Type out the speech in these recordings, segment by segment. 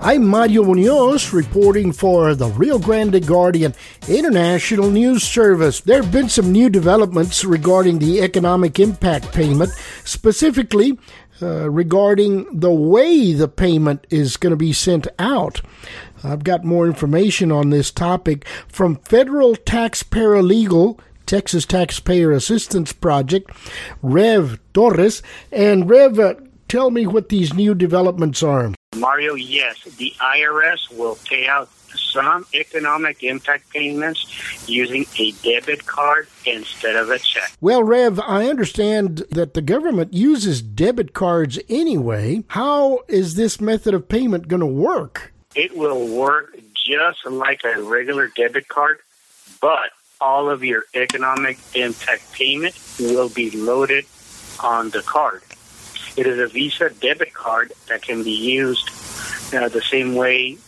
I'm Mario Munoz reporting for the Rio Grande Guardian International News Service. There have been some new developments regarding the economic impact payment, specifically uh, regarding the way the payment is going to be sent out. I've got more information on this topic from Federal Tax Paralegal Texas Taxpayer Assistance Project, Rev Torres. And Rev, tell me what these new developments are. Mario, yes, the IRS will pay out some economic impact payments using a debit card instead of a check. Well, Rev, I understand that the government uses debit cards anyway. How is this method of payment going to work? It will work just like a regular debit card, but all of your economic impact payment will be loaded on the card. It is a Visa debit card that can be used uh, the same way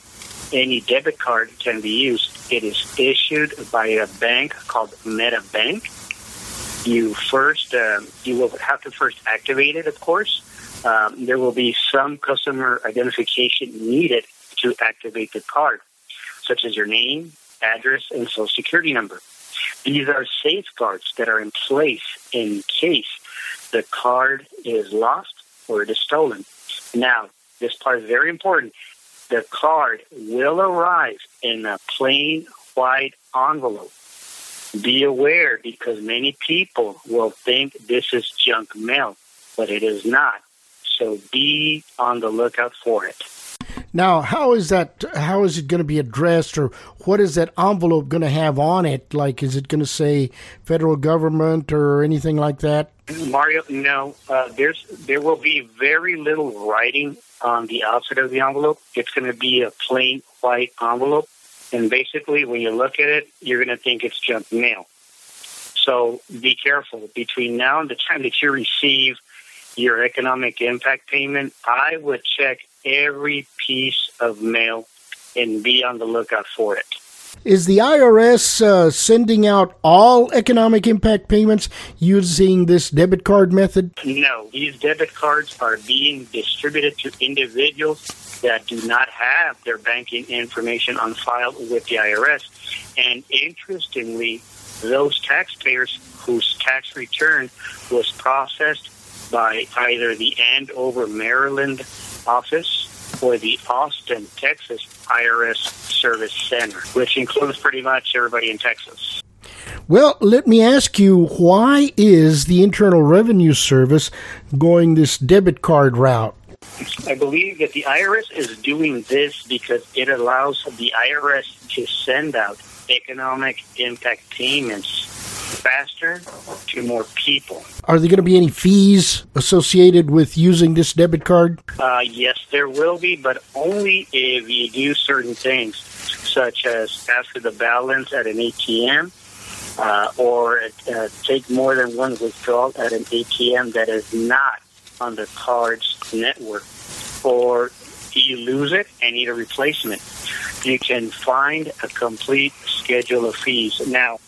any debit card can be used. It is issued by a bank called MetaBank. You first, uh, you will have to first activate it, of course. Um, there will be some customer identification needed to activate the card, such as your name, address, and social security number. These are safeguards that are in place in case the card is lost or it is stolen. Now, this part is very important. The card will arrive in a plain white envelope. Be aware because many people will think this is junk mail, but it is not. So be on the lookout for it. Now, how is that? How is it going to be addressed, or what is that envelope going to have on it? Like, is it going to say federal government or anything like that? Mario, no. Uh, there's there will be very little writing on the outside of the envelope. It's going to be a plain white envelope, and basically, when you look at it, you're going to think it's junk mail. So be careful between now and the time that you receive your economic impact payment. I would check every piece of mail and be on the lookout for it. Is the IRS uh, sending out all economic impact payments using this debit card method? No, these debit cards are being distributed to individuals that do not have their banking information on file with the IRS. And interestingly, those taxpayers whose tax return was processed by either the Andover, Maryland office or the Austin, Texas IRS Service Center, which includes pretty much everybody in Texas. Well, let me ask you why is the Internal Revenue Service going this debit card route? I believe that the IRS is doing this because it allows the IRS to send out economic impact payments faster to more people. Are there going to be any fees associated with using this debit card? Uh, yes, there will be, but only if you do certain things, such as ask for the balance at an ATM. Uh, or uh, take more than one withdrawal at an ATM that is not on the card's network, or if you lose it and need a replacement. You can find a complete schedule of fees. Now,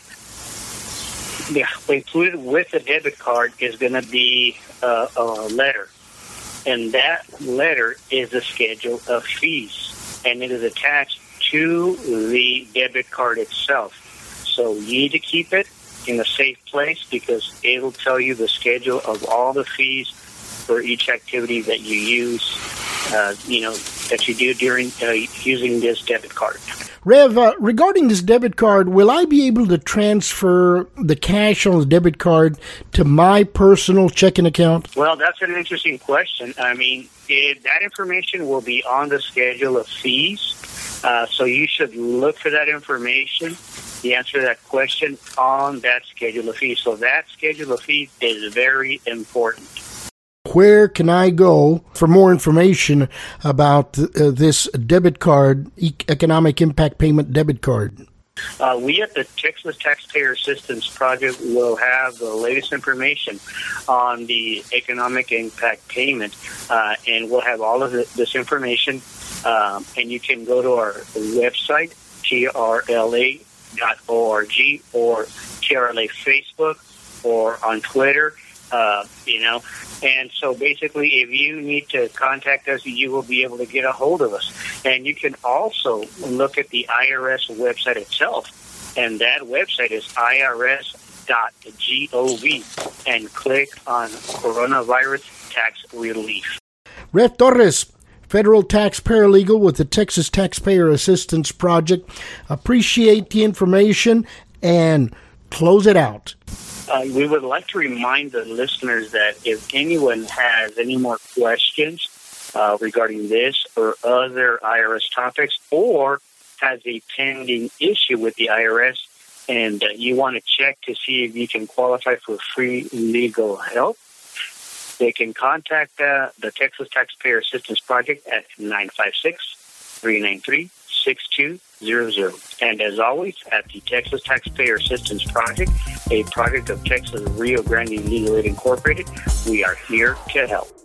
yeah, included with the debit card is going to be uh, a letter, and that letter is a schedule of fees, and it is attached to the debit card itself. So you need to keep it in a safe place because it'll tell you the schedule of all the fees for each activity that you use, uh, you know, that you do during uh, using this debit card. Rev, uh, regarding this debit card, will I be able to transfer the cash on the debit card to my personal checking account? Well, that's an interesting question. I mean, it, that information will be on the schedule of fees, uh, so you should look for that information, the answer to that question on that schedule of fees. So that schedule of fees is very important where can I go for more information about uh, this debit card, economic impact payment debit card? Uh, we at the Texas Taxpayer Assistance Project will have the latest information on the economic impact payment, uh, and we'll have all of this information. Um, and you can go to our website, trla.org, or TRLA Facebook, or on Twitter Uh, you know, and so basically, if you need to contact us, you will be able to get a hold of us. And you can also look at the IRS website itself, and that website is irs.gov, and click on coronavirus tax relief. Rev Torres, federal tax paralegal with the Texas Taxpayer Assistance Project. Appreciate the information and close it out. Uh, we would like to remind the listeners that if anyone has any more questions uh, regarding this or other IRS topics, or has a pending issue with the IRS, and uh, you want to check to see if you can qualify for free legal help, they can contact uh, the Texas Taxpayer Assistance Project at 956 393 6200. And as always, at the Texas Taxpayer Assistance Project, a project of Texas Rio Grande Legal Aid Incorporated, we are here to help.